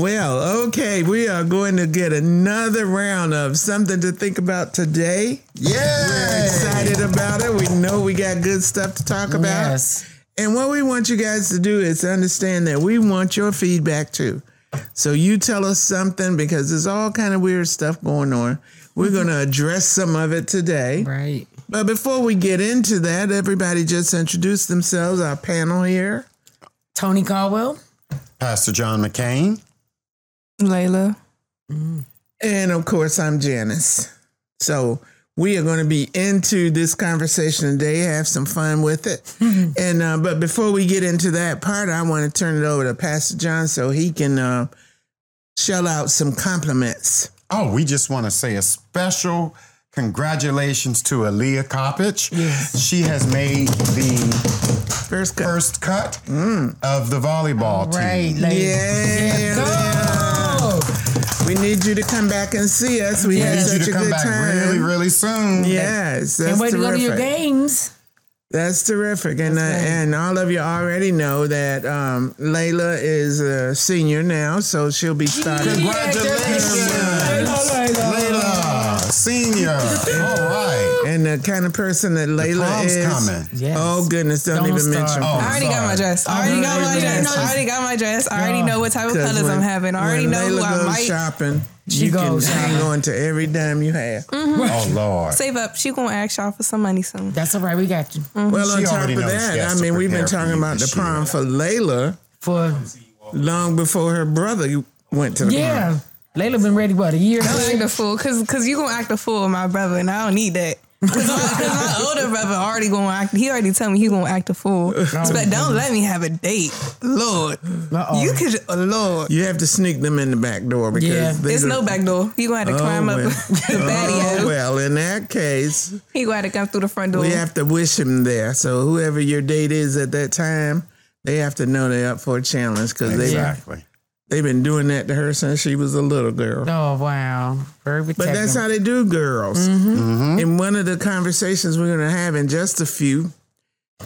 Well, okay, we are going to get another round of something to think about today. Yeah. we're Excited about it. We know we got good stuff to talk about. Yes. And what we want you guys to do is understand that we want your feedback too. So you tell us something because there's all kind of weird stuff going on. We're going to mm-hmm. address some of it today. Right. But before we get into that, everybody just introduce themselves, our panel here. Tony Caldwell. Pastor John McCain. Layla. And of course, I'm Janice. So we are going to be into this conversation today, have some fun with it. and uh, but before we get into that part, I want to turn it over to Pastor John so he can uh, shell out some compliments. Oh, we just want to say a special congratulations to Aaliyah Coppage. She has made the First cut. first cut of the volleyball Right. team. ladies. Yeah. Go. We need you to come back and see us. We We had need such you to a come good back time. really, really soon. Yes, that's Can't wait to go to terrific. your games. That's terrific, and uh, and all of you already know that um, Layla is a senior now, so she'll be starting. Congratulations, Layla. Layla, senior. All right. And the kind of person that Layla Prom's is. coming. Yes. Oh goodness! Don't, Don't even start. mention. Oh, I already got my dress. I already got my dress. I already got my dress. I already know what type of colors when- I'm having. I already when know who Layla I goes might shopping. She you goes can hang shopping. on to every dime you have. Mm-hmm. Oh, Lord. save up. She gonna ask y'all for some money soon. That's all right. We got you. Well, on She top of that, I mean, we've been talking about the this prom for Layla For long before her brother went to the yeah. Layla been ready what a year. Don't act a fool, cause cause you gonna act a fool with my brother, and I don't need that. Cause my, 'cause my older brother already gonna act. He already told me he gonna act a fool. But don't let me have a date, Lord. Uh-oh. You could, oh, Lord. You have to sneak them in the back door because Yeah. There's no back door. You gonna have to oh, climb Oh, up well. the oh, patio. Oh, well, in that case, He gonna have to come through the front door. we have to wish him there. So whoever your date is at that time, they have to know they're up for a challenge because they Exactly. They've been doing that to her since she was a little girl. Oh wow. Very But that's how they do girls. Mm-hmm. Mm-hmm. And one of the conversations we're going to have in just a few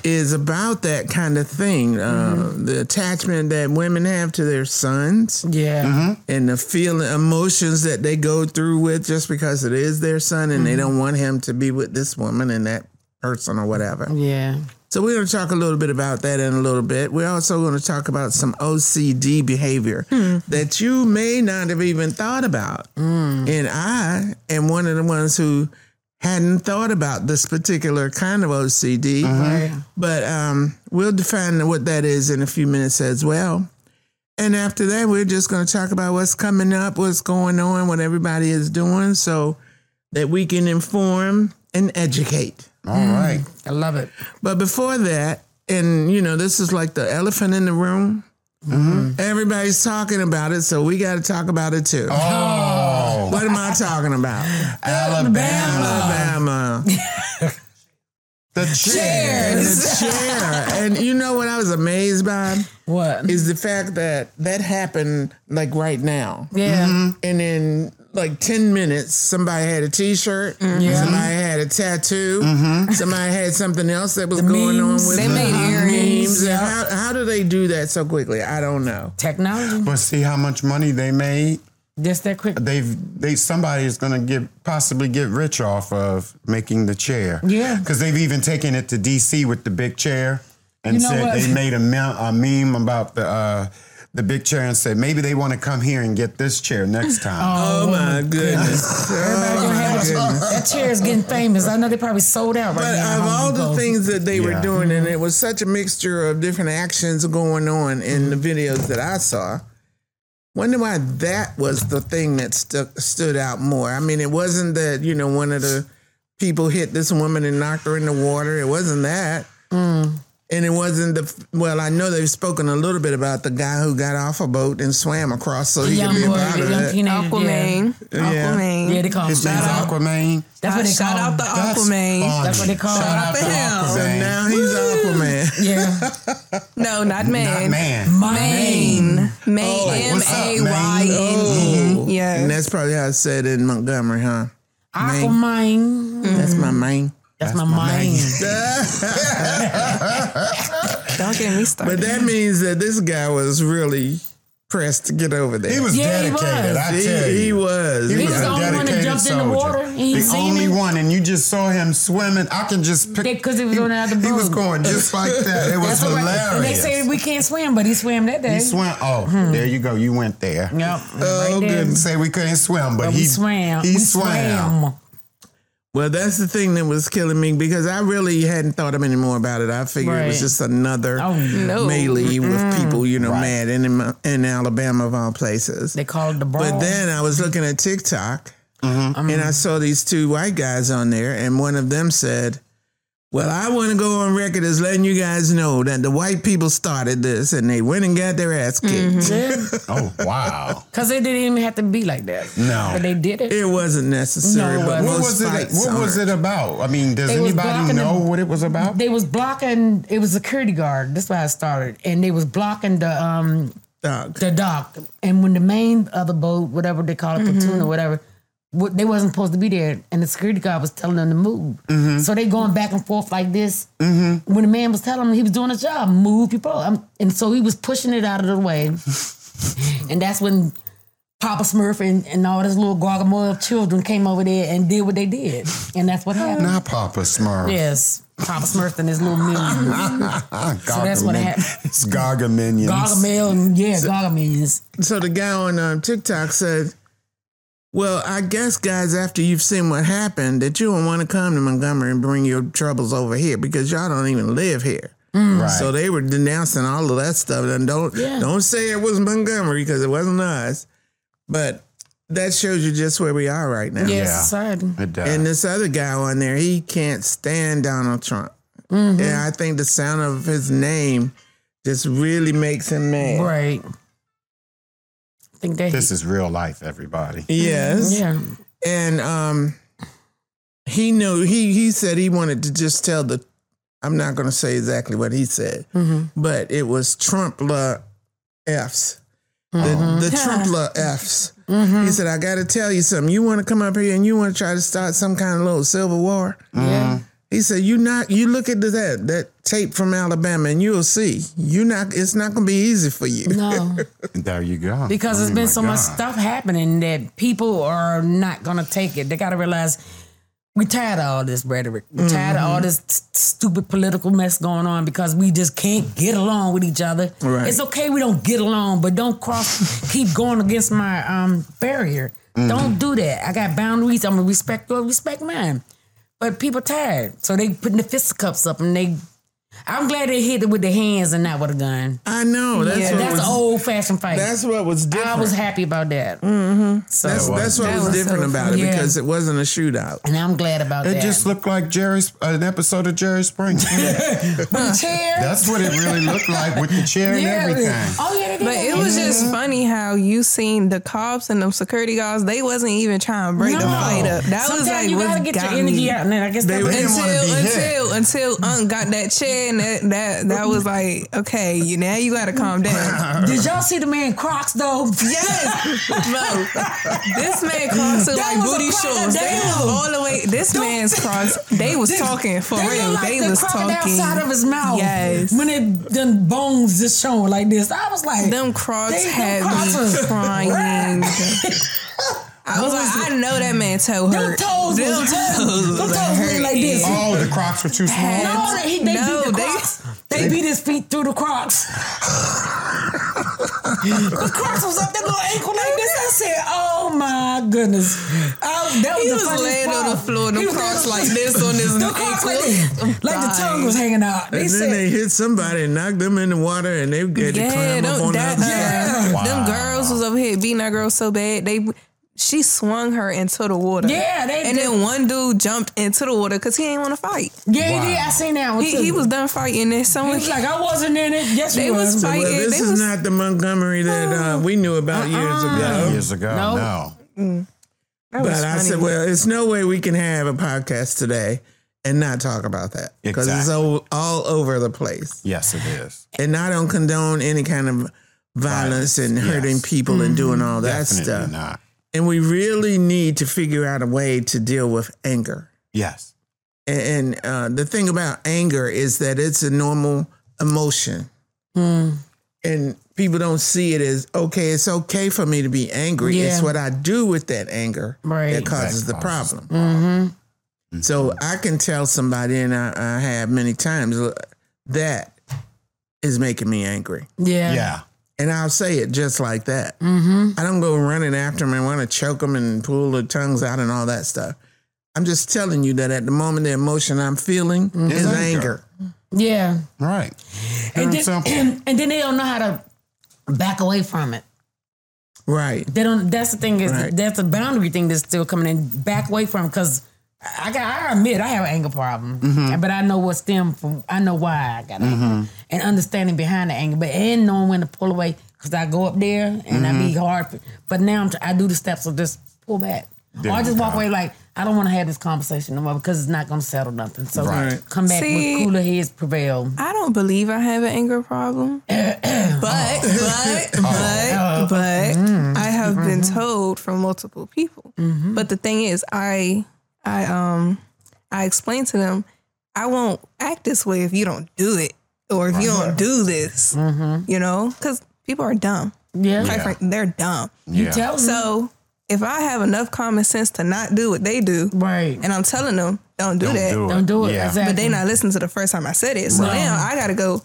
is about that kind of thing uh, mm-hmm. the attachment that women have to their sons yeah. and the feeling emotions that they go through with just because it is their son and they don't want him to be with this woman and that person or whatever. Yeah. So we're going to talk a little bit about that in a little bit. We're also going to talk about some OCD behavior hmm. that you may not have even thought about. Hmm. And I am one of the ones who hadn't thought about this particular kind of OCD. Uh-huh. But um, we'll define what that is in a few minutes as well. And after that, we're just going to talk about what's coming up, what's going on, what everybody is doing, so that we can inform and educate. All mm. right. I love it. But before that, and you know, this is like the elephant in the room. Mm-hmm. Everybody's talking about it, so we got to talk about it too. Oh, What am I talking about? Alabama. Alabama. The chair. The chair. And you know what I was amazed by? What? Is the fact that that happened like right now. yeah. Mm-hmm. And in like 10 minutes, somebody had a t shirt, mm-hmm. somebody mm-hmm. had a tattoo, somebody had something else that was going on with They the made earrings. memes. And How, how do they do that so quickly? I don't know. Technology. But see how much money they made. Just that quick. They've they somebody is going to get possibly get rich off of making the chair. Yeah. because they've even taken it to DC with the big chair and You know said what? they made a, mem- a meme about the uh, the big chair and said maybe they want to come here and get this chair next time. Oh, my goodness. Everybody Oh, gonna my have goodness. That chair is getting famous. I know they probably sold out right But now. of all the Depot. things that they were Yeah. doing, and it was such a mixture of different actions going on in the videos that I saw. Wonder why that was the thing that stuck stood out more. I mean, it wasn't that you know one of the people hit this woman and knocked her in the water. It wasn't that, mm. and it wasn't the. Well, I know they've spoken a little bit about the guy who got off a boat and swam across so he could be a boy, part the of that. Aquaman. Yeah. Aquaman. Yeah, yeah they call him. His name's Aquaman. That's what they Shout call out to him. That's Aquaman. That's what they call him. out Shout out to So now he's Aquaman. Yeah. No, not man. Not man. Maine. Maine. Oh, like, M A Y N E. Oh. Yeah. And that's probably how I said it in Montgomery, huh? Aquaman. That's my main. That's my mind. Don't get me started. But that means that this guy was really pressed to get over there. He was Yeah, he dedicated. was. I He, tell you. he was. He He was was the a only one that dedicated jumped in the soldier. water. and he the only it. one, and you just saw him swimming. I can just pick Because he was on the other He was going just like that. It was That's what- hilarious. And they say we can't swim, but he swam that day. he swam. Oh, hmm. there you go. You went there. Yep. Oh, right there. goodness. Say we couldn't swim, but, But he we swam. He we swam. Well, that's the thing that was killing me because I really hadn't thought of any more about it. I figured it was just another Oh, No. melee with people, you know, Right. mad in in Alabama of all places. they call it the brawl. But then I was looking at TikTok Mm-hmm. and I saw these two white guys on there, and one of them said, Well, I want to go on record as letting you guys know that the white people started this and they went and got their ass kicked. Oh wow. Because it didn't even have to be like that. No. But they did it. It wasn't necessary, No, but. What most was it? fights What was it about? I mean, does They anybody know the- what it was about? They was blocking. It was security guard. That's why I started, and they was blocking the um Dog. the dock. And when the main other boat, whatever they call it, platoon or whatever, wa- they wasn't supposed to be there, and the security guard was telling them to move. So they going back and forth like this. When the man was telling him he was doing his job, move people, um, and so he was pushing it out of the way, and that's when. Papa Smurf and, and all his little gargamel children came over there and did what they did. And that's what happened. Not Papa Smurf. Yes. Papa Smurf and his little minions. So that's what happened. It's Gargaminions. Gargamel and yeah, Gargamels. So the guy on um, TikTok said, "Well, I guess, guys, after you've seen what happened, that you don't want to come to Montgomery and bring your troubles over here because y'all don't even live here." Right. So they were denouncing all of that stuff. And don't Yeah. don't say it was Montgomery because it wasn't us. But that shows you just where we are right now. Yeah, Yeah. it does. And this other guy on there, he can't stand Donald Trump. Mm-hmm. And I think the sound of his name just really makes him mad. Right. I think that this is real life, everybody. Yes. yeah. and um he knew he he said he wanted to just tell the i'm not going to say exactly what he said mm-hmm. but it was trump la f's the, mm-hmm. the trump la f's mm-hmm. he said i got to tell you something you want to come up here and you want to try to start some kind of little civil war Yeah. He said you not you look at that that tape from alabama and you'll see you not it's not going to be easy for you No. There you go. Because Oh there's been my so much stuff happening that people are not gonna take it. They gotta realize we're tired of all this rhetoric. We're tired of all this s- stupid political mess going on because we just can't get along with each other. Right. It's okay we don't get along, but don't cross keep going against my um barrier. Don't do that. I got boundaries. I'm gonna respect your respect mine. But people tired. So they putting the fisticuffs up and they I'm glad they hit it with their hands and not with a gun. i know that's Yeah, That's was, old fashioned fight. that's what was different I was happy about that. Mm-hmm. So, that's, that's what that was, was different so about it funny. because it wasn't a shootout and I'm glad about It that. It just looked like Jerry's an episode of Jerry Springer. the chair. That's what it really looked like with the chair and everything. Oh yeah, they did But it was just funny how you seen the cops and the security guards. They wasn't even trying to break the fight up. That was Sometimes like you gotta get got your energy me. out, and then I guess They that was They didn't wanna Until hit. until until Unc got that chair and that that that was like okay, you now you got to calm down. Did y'all see the man Crocs though? Yes, bro. This man Crocs That like booty shorts. They was all the way. This man's Crocs. They was talking for they real. Like they the was talking. side of his mouth. Yes. When it done bones just showing like this, I was like, Them Crocs They- them had Crocs me crying. I was like, I know that man toe them hurt. toes Them was toes them was toes went like this. Oh, the Crocs were too small. No, they, they No, beat the they- Crocs. They, beat his feet through the Crocs. the Crocs was up there little ankle like this. I said, "Oh my goodness!" I, that was He the was funniest laying on the floor, them He Crocs like this on his the Crocs like, ankle. this, like the tongue was hanging out. They And then they hit somebody and knocked them in the water, and they had to Yeah, climb up on the that, other side. Yeah. them girls was over here beating that girl so bad. They she swung her into the water. Yeah, they and did. then one dude jumped into the water because he ain't want to fight. "Yeah, he did." I seen that one He, too. he was done fighting, and He someone was like, "I wasn't in it." Yes, They was was. So, well, fighting. this They is was- not the Montgomery that uh, we knew about years ago. Years ago, No. no. That was But I said, well, it's no way we can have a podcast today and not talk about that because it's all, all over the place. Yes, it is. And I don't condone any kind of violence Violence, and hurting yes. people and doing all that Definitely stuff. not. And we really need to figure out a way to deal with anger. Yes. And uh, the thing about anger is that it's a normal emotion. Hmm. and people don't see it as okay. It's okay for me to be angry. It's what I do with that anger Right. that causes That the causes problem. Mm-hmm. Mm-hmm. So I can tell somebody, and I, I have many times, that is making me angry. Yeah. Yeah. And I'll say it just like that. Mm-hmm. I don't go running after them and want to choke them and pull their tongues out and all that stuff. I'm just telling you that at the moment, the emotion I'm feeling is anger. Yeah. Right. And then, and then they don't know how to back away from it. Right. They don't. That's the thing is Right. that's a boundary thing that's still coming in. Back away from because I got. I admit I have an anger problem, Mm-hmm. but I know what stem from. I know why I got anger and understanding behind the anger, but and knowing when to pull away because I go up there and I Mm-hmm. be hard. But now I'm, tr- I do the steps of just pull back. There or I you just walk away like I don't want to have this conversation no more because it's not going to settle nothing. So Right. come back See- with cooler heads prevail. I don't believe I have an anger problem. but, but, but, but, I have been told from multiple people. But the thing is, I, I, um, I explained to them, I won't act this way if you don't do it or if you don't do this, you know, because people are dumb. Yeah, Quite frank, they're dumb. you Yeah. tell them. So if I have enough common sense to not do what they do, right. and I'm telling them, don't do Don't that. Do don't do it. Yeah. Exactly. But they not listening to the first time I said it. So now I gotta go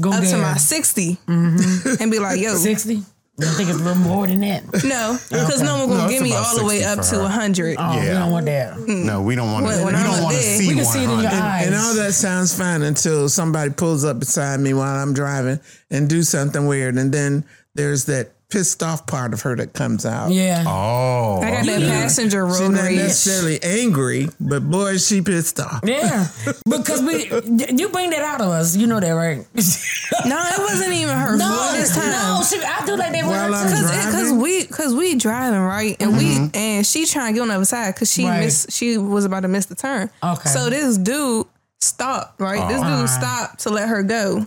go up to my 60 and be like, yo, 60? I think it's a little more than that. no, because no one gonna No, give me all the way up to her. 100. Oh, we don't want that. Mm. No, we don't want to. When- We I'm don't want to see we can see it in 100. your eyes. And all that sounds fine until somebody pulls up beside me while I'm driving and do something weird. And then there's that pissed off part of her that comes out. Yeah. Oh, I got that Yeah. passenger She's not necessarily angry, but boy, is she pissed off. Yeah, because we you bring that out of us, you know that, right? No, it wasn't even her fault this time. no, she, I do like that with While her I'm too. driving? Cause, cause we, cause we driving right, and we, mm-hmm. and she trying to get on the other side, cause she Right. missed, she was about to miss the turn. Okay. So this dude stopped, right? This dude stopped to let her go,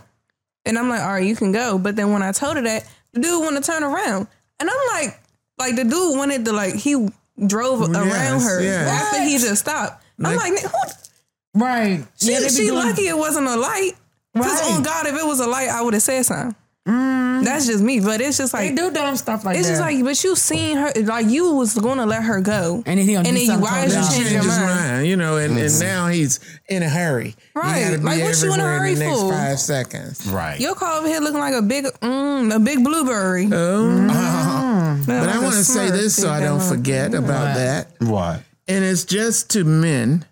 and I'm like, all right, you can go. But then when I told her that, the dude wanted to turn around, and I'm like, like the dude wanted to like he drove around her yeah. after he just stopped. I'm Like- like, who, right? she, Yeah, she doing- lucky it wasn't a light. Cause Right. on God, if it was a light, I would have said something. That's just me, but it's just They like do dumb stuff like that. it's that. just like, but you seen her like you was gonna let her go, And then he gonna do you, why is you totally change Change your mind? mind, you know, and, and now he's in a hurry. Right. You gotta be Like, what you in a hurry in the next for? five seconds. right. Your car over here looking like a big, mm, a big blueberry. Oh. But I want to say this so I don't forget about that. What? And it's just to men.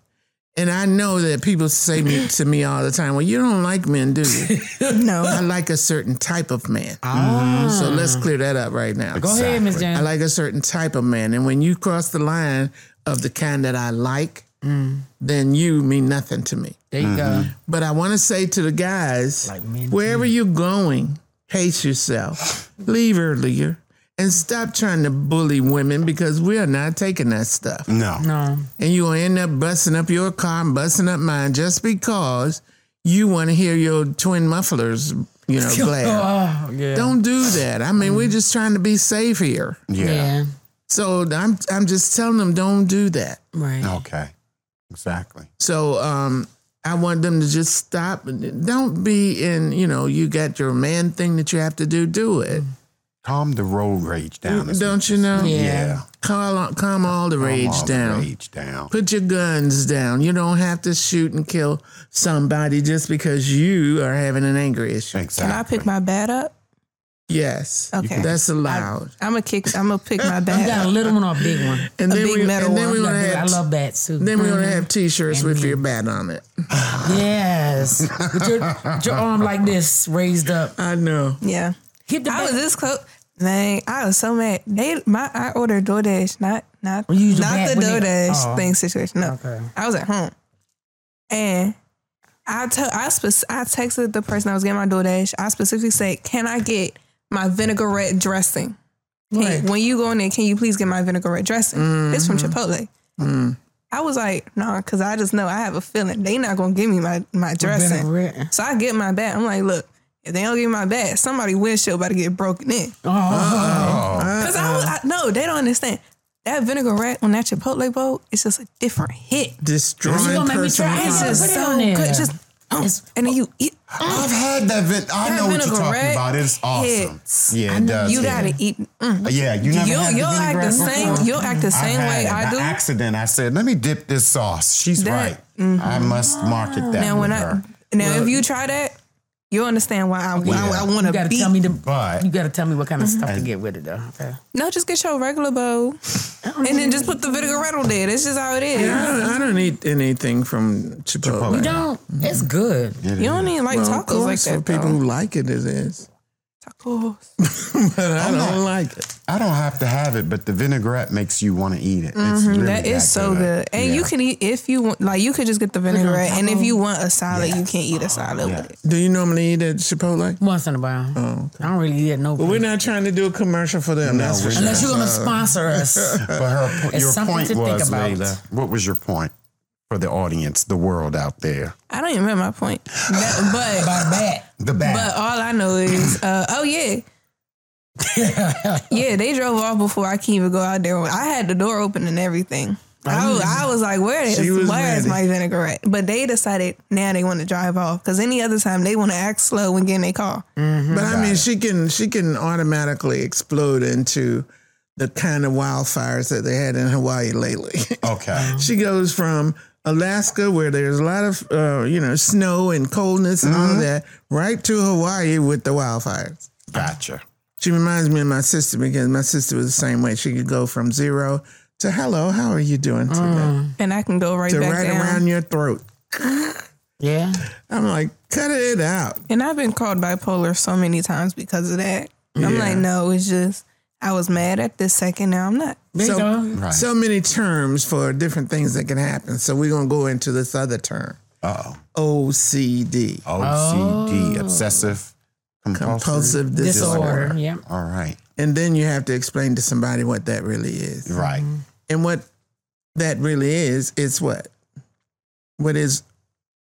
And I know that people say me, to me all the time, well, you don't like men, do you? No, I like a certain type of man. Ah. Mm-hmm. So let's clear that up right now. Go ahead, Miss Exactly. Jan. I like a certain type of man. And when you cross the line of the kind that I like, mm. then you mean nothing to me. there you go. Mm-hmm. But I want to say to the guys, Like men wherever you're going, pace yourself, leave earlier, and stop trying to bully women because we are not taking that stuff. No. No, And you'll end up busting up your car and busting up mine just because you want to hear your twin mufflers, you know, blare. oh yeah, Don't do that. I mean, we're just trying to be safe here. Yeah. yeah, So I'm I'm just telling them don't do that. right. Okay. Exactly. So um, I want them to just stop. Don't be in. You know, you got your man thing that you have to do. Do it. Calm the road rage down. Mm, is Don't you know? Yeah. Yeah. Calm, calm all the Calm rage all the down. Rage down. Put your guns down. You don't have to shoot and kill somebody just because you are having an anger issue. Exactly. can I pick my bat up? Yes. Okay. That's allowed. I'm gonna kick. I'm gonna pick my You bat got a little one or a big one? And A then big we, metal and then one. we You want got to big- I love bats too. then we're gonna mm-hmm. have T-shirts And with then- your bat on it. yes, with your, your arm like this raised up. I know. Yeah, The I was this close. Man, I was so mad. They my I ordered DoorDash, not not not the they- DoorDash Oh. thing situation. No, Okay. I was at home, and I tell I spec- I texted the person I was getting my DoorDash. I specifically said, "Can I get my vinaigrette dressing? Can-. When you go in there, can you please get my vinaigrette dressing? It's from Chipotle." I was like, "No," nah, because I just know I have a feeling they not gonna give me my my dressing. So I get my bag. I'm like, "Look." If they don't give me my bag, somebody windshield about to get broken in. Oh, Cause I was, I, no, they don't understand. That vinaigrette on that Chipotle bowl, it's just a different hit. Destroying You gonna make me personal try it? It's property. just Put it so on there. good. Just It's- and then you eat. I've had that. Vin- I That know what you're talking vinaigrette about. It's awesome. hits. Yeah, it does. You yeah. gotta eat. Mm. Yeah, you never You'll, had the you'll act the vinaigrette same. before? You'll act the same I way had it. I By do. accident, I said, "Let me dip this sauce." She's That- mm-hmm. right. I must market that. Now with when I her. now if you try that, you'll understand why I, Yeah. I, I want You to gotta tell me the. But You gotta tell me what kind of mm-hmm. stuff to get with it though. Okay. no, just get your regular bowl, and then just put the vinaigrette on there. That's just how it is. I don't, I don't eat anything from Chipotle. Chipotle. You don't. It's mm-hmm. good. it You don't is. even like Well, of tacos like that. for people though. who like it, it is. Tacos. But I I'm don't not- like it. I don't have to have it, but the vinaigrette makes you want to eat it. It's really Mm-hmm. That is so good. And you Yeah. can eat if you want. Like you could just get the vinaigrette, and if you want a salad, you can eat a salad Yeah. with it. Do you normally eat at Chipotle? Once in a while. Oh, I don't really eat no. But we're not trying to do a commercial for them. No, that's for we're sure. Unless you're gonna sponsor us. But her, po- It's your something point to think was, about. Layla. What was your point for the audience, the world out there? I don't even remember my point, That- but About that. The bad. but all I know is, uh, oh yeah. yeah, they drove off before I can even go out there. I had the door open and everything. I was, I was like, where is, She was where is my vinaigrette? But they decided now they want to drive off because any other time they want to act slow when getting their car. But I mean, she can she can automatically explode into the kind of wildfires that they had in Hawaii lately. okay. she goes from Alaska, where there's a lot of uh, you know snow and coldness and all of that, right to Hawaii with the wildfires. Gotcha. She reminds me of my sister because my sister was the same way. She could go from zero to hello, how are you doing today? And I can go right To back right down. around your throat. Yeah. I'm like, cut it out. And I've been called bipolar so many times because of that. I'm Yeah. like, no, it's just I was mad at this second. Now I'm not. There you So, go. Right. so many terms for different things that can happen. So we're gonna go into this other term, Uh oh. OCD, OCD, obsessive compulsive, compulsive disorder. Disorder. Yeah. All right. And then you have to explain to somebody what that really is. Right. And what that really is, it's what? What is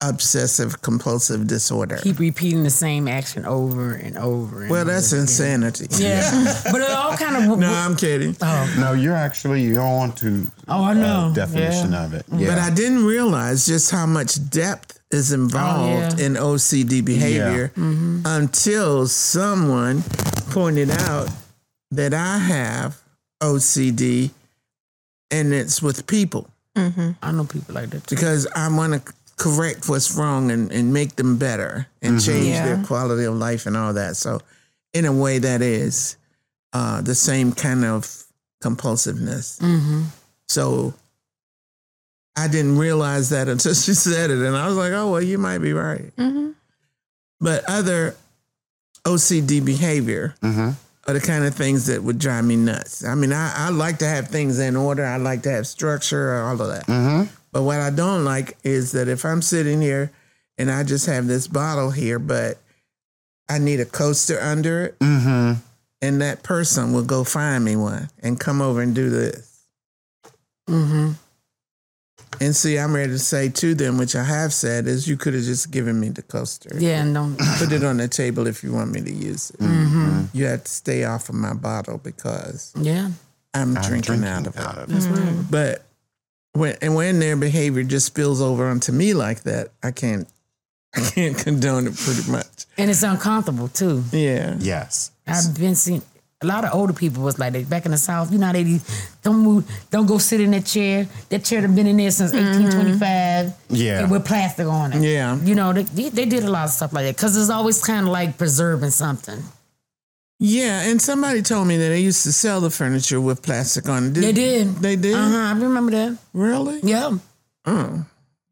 obsessive compulsive disorder? Keep repeating the same action over and over. And Well, over that's again. insanity. Yeah. but it all kind of. No, I'm kidding. oh, No, you're actually you're on to oh, I know. definition Yeah. of it. Yeah. But I didn't realize just how much depth is involved Oh, yeah. in OCD behavior Mm-hmm. until someone pointed out that I have OCD and it's with people I know people like that too. because I want to correct what's wrong and, and make them better and change Yeah. their quality of life and all that. So, in a way, that is uh, the same kind of compulsiveness. Mm-hmm. So I didn't realize that until she said it. And I was like, oh, well, you might be right. Mm-hmm. But other OCD behavior Mm-hmm. are the kind of things that would drive me nuts. I mean, I, I like to have things in order, I like to have structure, all of that. Mm-hmm. But what I don't like is that if I'm sitting here and I just have this bottle here, but I need a coaster under it, Mm-hmm. and that person will go find me one and come over and do this. Mm-hmm. And see, I'm ready to say to them, which I have said, is you could have just given me the coaster. Yeah, and don't. Put it on the table if you want me to use it. Mm-hmm. You have to stay off of my bottle because Yeah. I'm, I'm drinking, out of it. out of it. That's right. But when and when their behavior just spills over onto me like that, I can't I can't condone it pretty much. And it's uncomfortable too. Yeah. Yes. I've been seeing a lot of older people was like that back in the south. You know, they don't move, don't go sit in that chair. That chair have been in there since 1825. Mm-hmm. Yeah. with plastic on it. Yeah. you know they, they they did a lot of stuff like that because it's always kind of like preserving something. Yeah, and somebody told me that they used to sell the furniture with plastic on it. They did. They did? Uh huh. I remember that. Really? Yeah, Oh.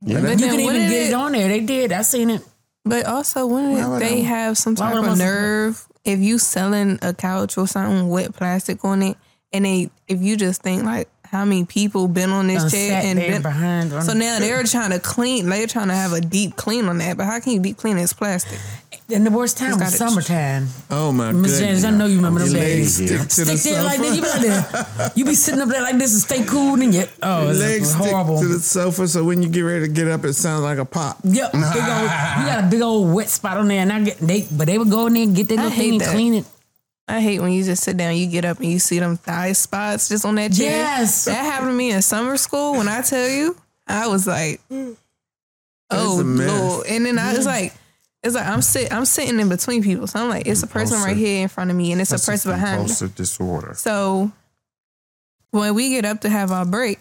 Yeah. But you then can even get it it- on there. They did. I seen it. But also, wouldn't Why they I- have some type of nerve if you selling a couch or something with plastic on it, and they if you just think like how many people been on this Done chair and been, behind. so now they're trying to clean, they're trying to have a deep clean on that. But how can you deep clean this plastic? and the worst time was summertime. Oh my Miss Janice, goodness. I know you remember them Your days. legs stick to the Stick there like this. You be like this. You be sitting up there like this and stay cool, and yet oh, it's legs horrible. stick to the sofa, so when you get ready to get up, it sounds like a pop. Yep, big old, you got a big old wet spot on there, and I get they, but they would go in there and get that I little thing and that. clean it. I hate when you just sit down, you get up and you see them thigh spots just on that chair. Yes. That happened to me in summer school when I tell you, I was like, oh a mess. lord. And then I was like, it's like I'm sit I'm sitting in between people. So I'm like, it's a person right here in front of me, and it's a person behind me. Compulsive disorder. So when we get up to have our break,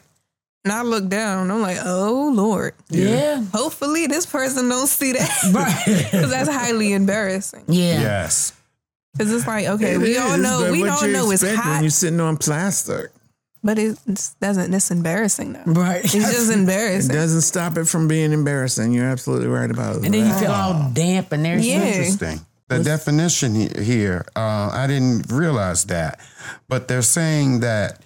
and I look down, I'm like, oh Lord. Yeah. Hopefully this person don't see that. Because that's highly embarrassing. yeah. Yes. Because it's like, okay, It we all know we all you know it's expect hot, when you're sitting on plastic. but it doesn't it's embarrassing though. Right. It's just embarrassing. It doesn't stop it from being embarrassing. You're absolutely right about it. And then you feel all damp and there's Yeah. Interesting. The definition here, uh, I didn't realize that, but they're saying that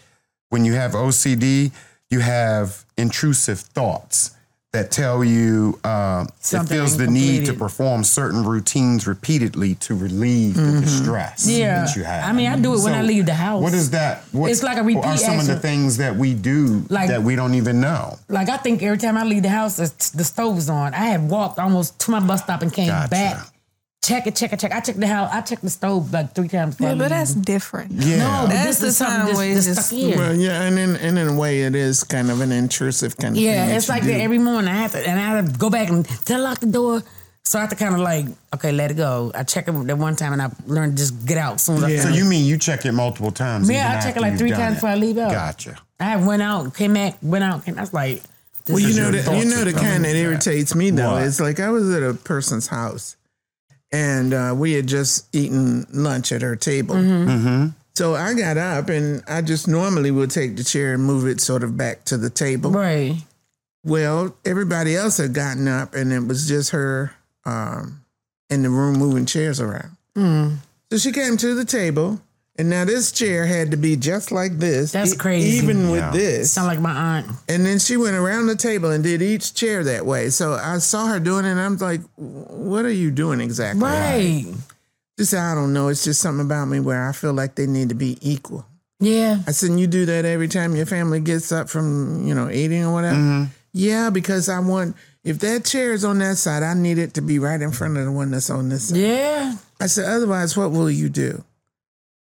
when you have OCD, you have intrusive thoughts that tell you uh, it feels the need to perform certain routines repeatedly to relieve the distress Yeah. that you have. I mean, I do it when I leave the house. What is that? What It's like a Are repeat some of the things that we do Like- that we don't even know? like I think every time I leave the house, the, the stove's on. I had walked almost to my bus stop and came Gotcha. back. Check it, check it, check. I checked the house. I checked the stove like three times. Yeah, but that's different. Yeah. no, That's this the is something time that's, where that's it's stuck just- here. Well, yeah, and in, and in a way, it is kind of an intrusive kind of thing. Yeah, it's like do. that every morning. I have to, and I have to go back and to lock the door. So I have to kind of like, okay, let it go. I check it that one time, and I learned to just get out soon as Yeah. I So you mean you check it multiple times? Yeah, I check it like three times it? before I leave out. Gotcha. I went out, came back, went out, came. I was like, this Well, you know your the you know the kind that irritates me though. What? It's like I was at a person's house, and uh, we had just eaten lunch at her table. Mm-hmm. So I got up and I just normally would take the chair and move it sort of back to the table. right. Well, everybody else had gotten up, and it was just her um, in the room moving chairs around. Hmm. So she came to the table, and now this chair had to be just like this. That's e- crazy. Even with Yeah. this. Sound like my aunt. And then she went around the table and did each chair that way. So I saw her doing it, and I'm like, "What are you doing exactly?" Right. She said, "I don't know. It's just something about me where I feel like they need to be equal." Yeah. I said, "You do that every time your family gets up from you know eating or whatever." Mm-hmm. Yeah, because I want if that chair is on that side, I need it to be right in front of the one that's on this side. Yeah. I said, "Otherwise, what will you do?"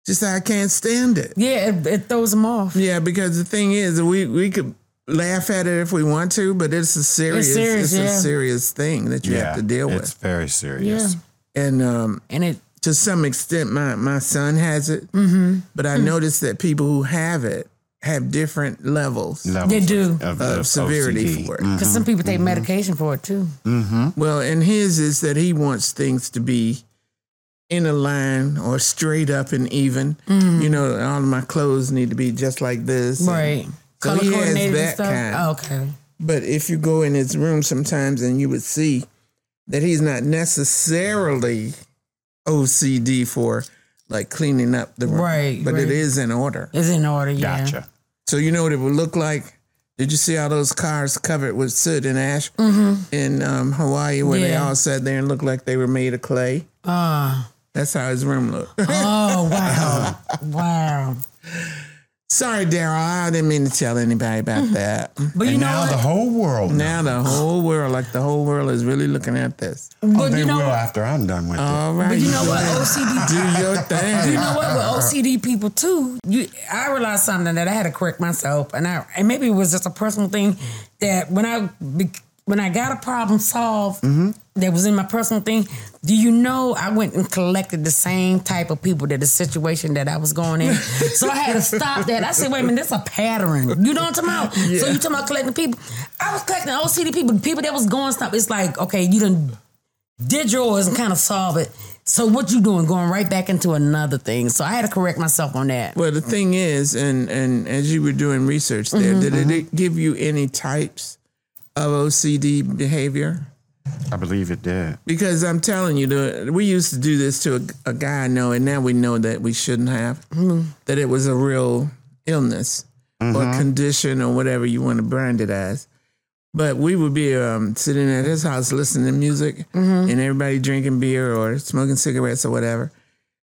She said, "I can't stand it." Yeah. It, it throws them off. Yeah, because the thing is, we we could laugh at it if we want to, but it's a serious, it's, serious, a yeah. serious thing that you have to deal with. It's very serious. And um, And it. to some extent, my my son has it, mm-hmm. but I mm-hmm. noticed that people who have it have different levels Levels They do. of, of severity OCD. for it. Mm-hmm. Because some people take medication for it too. Well, and his is that he wants things to be in a line or straight up and even. You know, all of my clothes need to be just like this. and- Right. So Color he has coordinated and that stuff. kind. Oh, okay. But if you go in his room sometimes and you would see that he's not necessarily OCD for like cleaning up the room. Right, But right. it is in order. It's in order. Yeah. Gotcha. So you know what it would look like? Did you see all those cars covered with soot and ash in um, Hawaii where they Mm-hmm. All sat there and looked like they were made of clay? Ah. That's how his room looked. oh wow. wow. Sorry, Daryl. I didn't mean to tell anybody about mm-hmm. that. But you and know now what? the whole world. knows. Now the whole world, like the whole world, is really looking at this. Oh, but they you know will what? after I'm done with it. All right. But you know what? OCD Do your thing. You know what? With OCD people too, you I realized something that I had to correct myself, and I and maybe it was just a personal thing that when I be- when I got a problem solved that was in my personal thing. Do you know I went and collected the same type of people that the situation that I was going in, so I had to stop that. I said, wait a minute, this a pattern. You know what I'm talking about? So you talking about collecting people? I was collecting OCD people, people that was going stuff. It's like okay, you done did yours and kind of solve it. So what you doing? Going right back into another thing. So I had to correct myself on that. Well, the thing is, and and as you were doing research there, did mm-hmm. it give you any types of OCD behavior? I believe it did. Because I'm telling you, the, we used to do this to a, a guy I know, and now we know that we shouldn't have. That it was a real illness or condition or whatever you want to brand it as. But we would be um, sitting at his house listening to music, and everybody drinking beer or smoking cigarettes or whatever.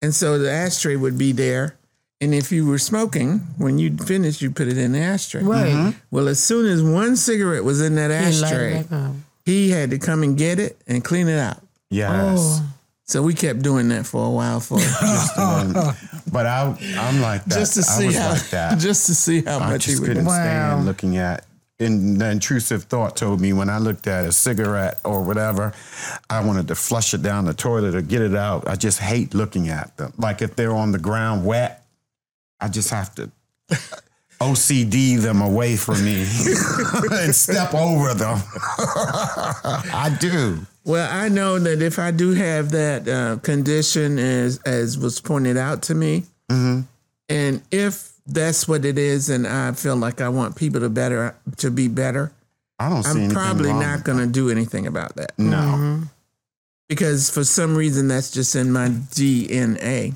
And so the ashtray would be there. And if you were smoking, when you finished, you put it in the ashtray. Right. Mm-hmm. Well, as soon as one cigarette was in that Light ashtray, back he had to come and get it and clean it out. Yes. Oh. So we kept doing that for a while for And- but I, I'm like that. just to I see was how like that. just to see how I much he just would. couldn't Wow. stand looking at and the intrusive thought told me when I looked at a cigarette or whatever, I wanted to flush it down the toilet or get it out. I just hate looking at them. Like if they're on the ground wet, I just have to OCD them away from me and step over them. I do. Well, I know that if I do have that uh, condition, as as was pointed out to me, and if that's what it is, and I feel like I want people to better to be better, I don't see I'm probably wrong not going to do anything about that that. No. because for some reason that's just in my DNA.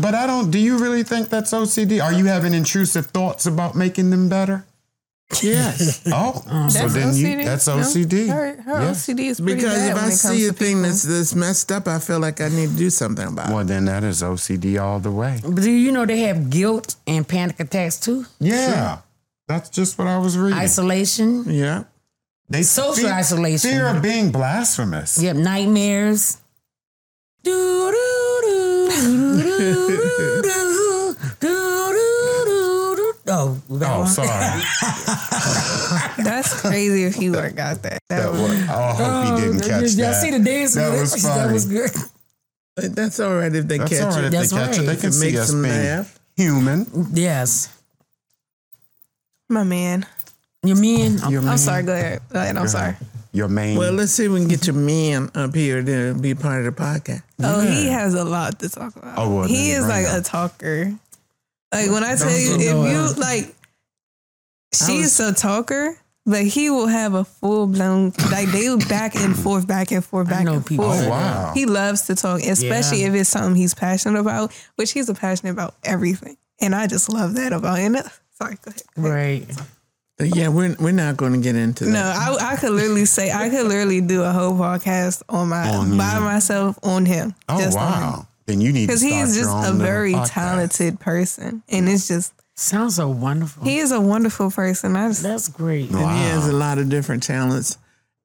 But I don't. Do you really think that's OCD? Are you having intrusive thoughts about making them better? Yes, Oh, um, so That's then OCD. you that's No, OCD. Her, her Yeah. OCD is because bad if when I it see a thing people. that's that's messed up, I feel like I need to do something about it. Well, then that is OCD all the way. But do you know they have guilt and panic attacks too? Yeah, that's just what I was reading. Isolation. Yeah. they social fear, isolation. fear of being blasphemous. Yep, nightmares. Do, Oh, we got Oh, one? sorry. That's crazy if you work out that. That That was, was, oh, I hope he oh, didn't catch Y'all that. see the dance? That was it? funny. That was good. But That's all right if they That's catch all right it. if That's they catch it. They can make see makes us them laugh. human. Yes. my man. You mean? I'm sorry. Go ahead. Go ahead. I'm sorry. Your main. Well, let's see if we can get your man up here to be part of the podcast. Oh, he has a lot to talk about. Oh, well, he is like it. a talker. Like when I tell you, you if you like, she's was- a talker, but he will have a full blown like they will back and forth, back and forth, back know and people forth. oh wow. He loves to talk, especially Yeah. if it's something he's passionate about, which he's a passionate about everything, and I just love that about him. Sorry, go ahead. Right. But yeah, we're we're not going to get into that. No, I, I could literally say I could literally do a whole podcast on my On by myself on him. oh just on him. wow. Then you need because start he's your just a very podcast. talented person, and it's just Sounds so wonderful. he is a wonderful person. I just That's great. And he has a lot of different talents,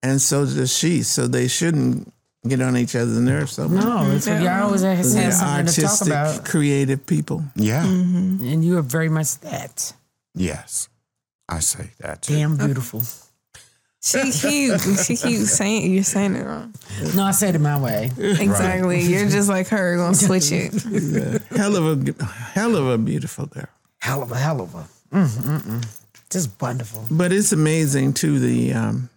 and so does she. So they shouldn't get on each other's nerves so much. No, it's y'all always have They're something to talk artistic, about, creative people. Yeah. Mm-hmm. and you are very much that. Yes. I say that too. Damn beautiful. she keeps she keeps saying you're saying it wrong. No, I said it my way. Exactly, you're just like her. Gonna switch it. Hell of a hell of a beautiful girl. Hell of a hell of a. Mm, mm, mm. Just wonderful. But it's amazing too the um,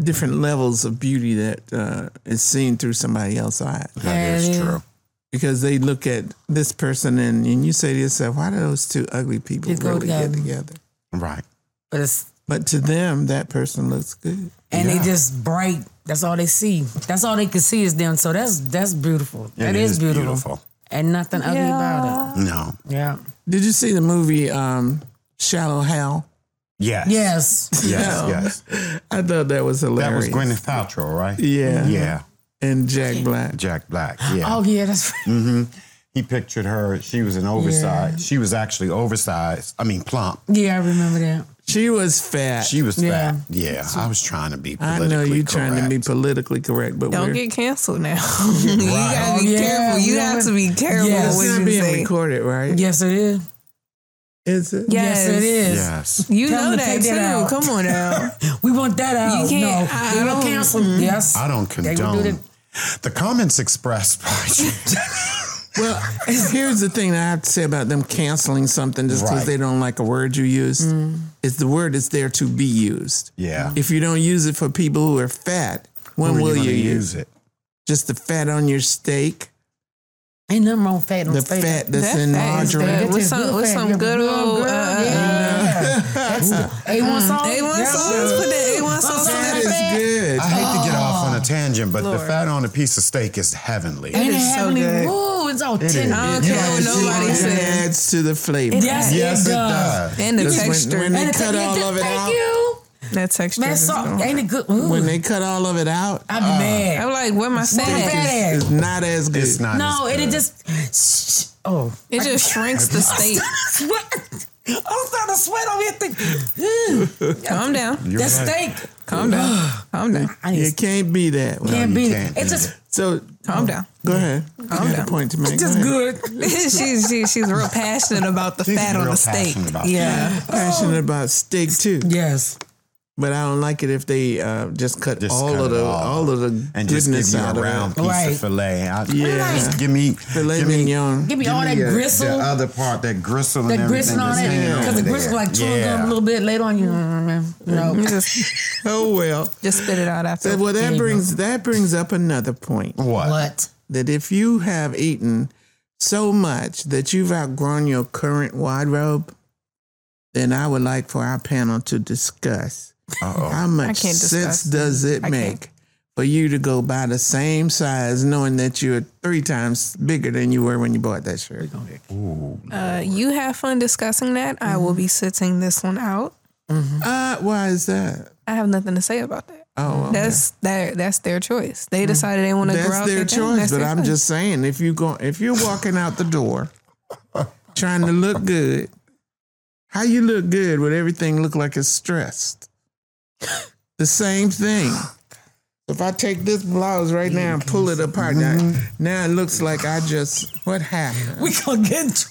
different levels of beauty that uh, is seen through somebody else's eyes. That is true. Because they look at this person and, and you say to yourself, why do those two ugly people Just go really get together. together? Right. But it's But to them, that person looks good. and Yeah. they just bright. That's all they see. That's all they can see is them. So that's that's beautiful. That It is beautiful. and nothing ugly about it. No. Yeah. Did you see the movie um, Shallow Hal? Yes. Yes. Yes. Yes. I thought that was hilarious. That was Gwyneth Paltrow, right? Yeah. Yeah. And Jack Black. Jack Black. Yeah. Oh yeah, that's right. Mm-hmm. He pictured her. She was an oversized. She was actually oversized. I mean, plump. yeah. I remember that. She was fat. She was Yeah. fat. Yeah. I was trying to be politically correct. I know you're trying to be politically correct, but Don't we're, get canceled now. you gotta be Oh, yeah, careful. You yeah. have to be careful Yes. it's what not you being say. recorded, right? Yes, it is. Is it? Yes, it is. Yes. You Tell know them to that too. out. Come on now. We want that out. You can't- no, I they will don't- cancel. Yes. I don't They condone. That. The comments expressed by Well, here's the thing that I have to say about them canceling something just because Right. they don't like a word you used. Is the word is there to be used. Yeah. If you don't use it for people who are fat, when are will you, gonna use it? Just the fat on your steak, Ain't nothing wrong with fat on the steak. fat that's That in fat is margarine. good. With some- good with some good old, girl. uh, yeah. That's the A1 sauce. A1 sauce. Put that A1 sauce on That that. is good. I hate to get off on a tangent, but the fat on a piece of steak is heavenly. Ain't it is so heavenly? good. Ooh, it's all is. tender. I don't care what nobody it adds to the flavor. Yes, Yes, it it does. does. And the Because when- texture. when they And the cut thing- all of it thank out. you. that texture. Man, is ain't it good? Ooh, When they cut all of it out, I'm be ah. mad. I'm like, where my Where my fat fat at? at? it's not as good. It's not. No, as it, it good. just. Oh. It just shrinks the steak. Sweat. I'm starting to sweat over here. Thinking, hmm. Calm down. You're that right. steak. Calm down. Calm down. I need It can't be that way. can't you be. can't it's do just So Calm down. go ahead. Calm You got down. point to make. just Go good. she's she, she's real passionate about the She's fat on real the steak. passionate about Yeah. Passionate oh. about steak too, Yes. But I don't like it if they uh, just cut Just all cut of the off. all of the and just give goodness you out a of round piece Right. of fillet. I, Yeah. just give me Filet give me, mignon. Give me give all that me, uh, gristle. The other part, that gristle, that and gristle everything on it. Because the gristle like chewing yeah. gum a little bit later on. You know, you know. You just Oh well. just spit it out after. That, well, that you go. brings that brings up another point. What? What? That if you have eaten so much that you've outgrown your current wardrobe, then I would like for our panel to discuss Uh-oh. How much sense does it I can't. make for you to go buy the same size, knowing that you're three times bigger than you were when you bought that shirt. Uh, you have fun discussing that. I will be sitting this one out. Uh, why is that? I have nothing to say about that. Oh, okay. That's their that's their choice. They decided they want to grow That's out their their choice, That's but their I'm choice. just saying, if you go, if you're walking out the door trying to look good, how you look good with everything look like it's stressed? The same thing. Oh, if I take this blouse right now and pull it apart, now, mm-hmm. now it looks like I just what happened? We gonna get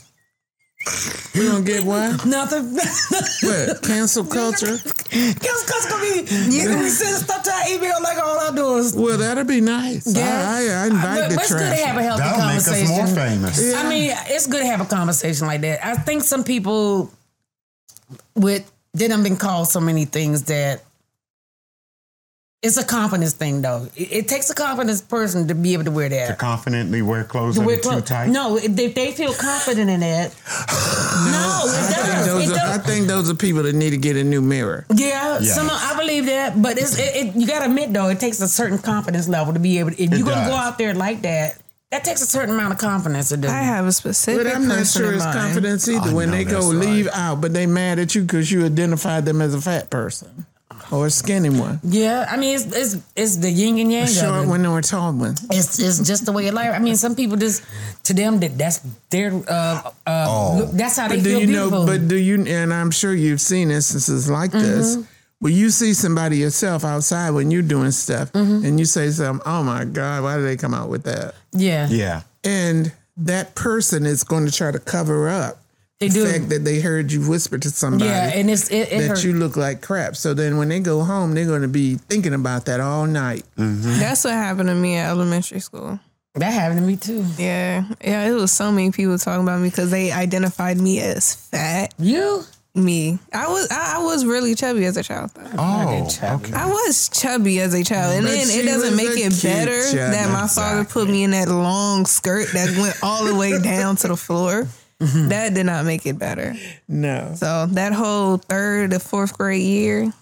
We gonna get what? nothing. What? Cancel culture? Cause, cause gonna be you gonna be sending stuff to our email like all I do. Well, that'll be nice. Yeah. I, I, I invite But, the but it's good to trash. have a healthy That'll make us more famous. I mean, it's good to have a conversation like that. I think some people with they done been called so many things that it's a confidence thing though. It, it takes a confidence person to be able to wear that. To confidently wear clothes To that wear are too tight. No, if they, they feel confident in that. no, it I think, does. those It are, I think those are people that need to get a new mirror. Yeah, Yes. some I believe that, but it's it, it, you gotta admit though, it takes a certain confidence level to be able. To, if you're gonna go out there like that, that takes a certain amount of confidence to do. I have a specific. But I'm not sure it's confidence either I when know they go that's leave out, but they mad at you because you identified them as a fat person or a skinny one, yeah, I mean it's it's it's the yin and yang. a of short it. one or a tall one. It's it's just the way of life. I mean, some people just to them that that's their uh, uh look, that's how they But do feel you beautiful. know? But do you? And I'm sure you've seen instances like this. Mm-hmm. Where you see somebody yourself outside when you're doing stuff, Mm-hmm. and you say something, "Oh my God, why did they come out with that?" yeah, Yeah. And that person is going to try to cover up they the do. fact that they heard you whisper to somebody. yeah, and it's it, it that hurt. you look like crap. So then when they go home, they're going to be thinking about that all night. Mm-hmm. That's what happened to me at elementary school. that happened to me too. Yeah, yeah. It was so many people talking about me because they identified me as fat. You Me, I was I, I was really chubby as a child. Though. Oh, oh chubby. okay. I was chubby as a child, and But then it doesn't make it better child. that my father put me in that long skirt that went all the way down to the floor. That did not make it better. No. So that whole third to fourth grade year,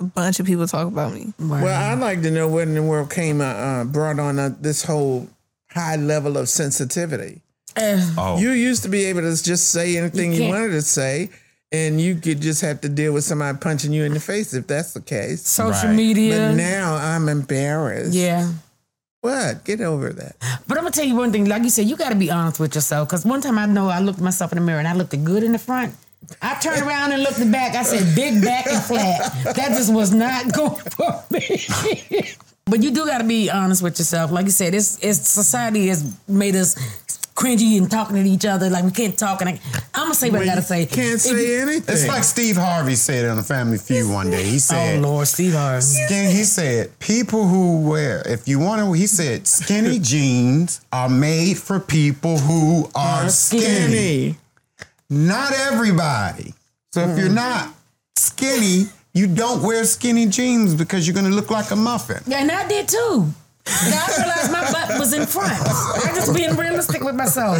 a bunch of people talk about me. Well, I'd like to know what in the world came uh, uh, brought on uh, this whole high level of sensitivity. Uh, Oh, You used to be able to just say anything You you, wanted to say, and you could just have to deal with somebody punching you in the face if that's the case. social Right. media. But now I'm embarrassed. yeah. What? Get over that. But I'm gonna tell you one thing. Like you said, you got to be honest with yourself. Because one time I know I looked myself in the mirror and I looked good in the front. I turned around and looked back. I said, "Big back and flat." That just was not going for me. but you do got to be honest with yourself. Like you said, it's it's society has made us cringy and talking to each other like we can't talk. And I, gonna say what I gotta say. Can't say you- anything. it's like Steve Harvey said on the Family Feud one day. He said, Oh Lord, Steve Harvey. Skin, he said, people who wear, if you want to, he said, skinny jeans are made for people who are skinny. skinny. Not everybody. So if you're mm. not skinny, you don't wear skinny jeans because you're going to look like a muffin. Yeah, and I did too. And I realized my butt was in front. I'm just being realistic with myself.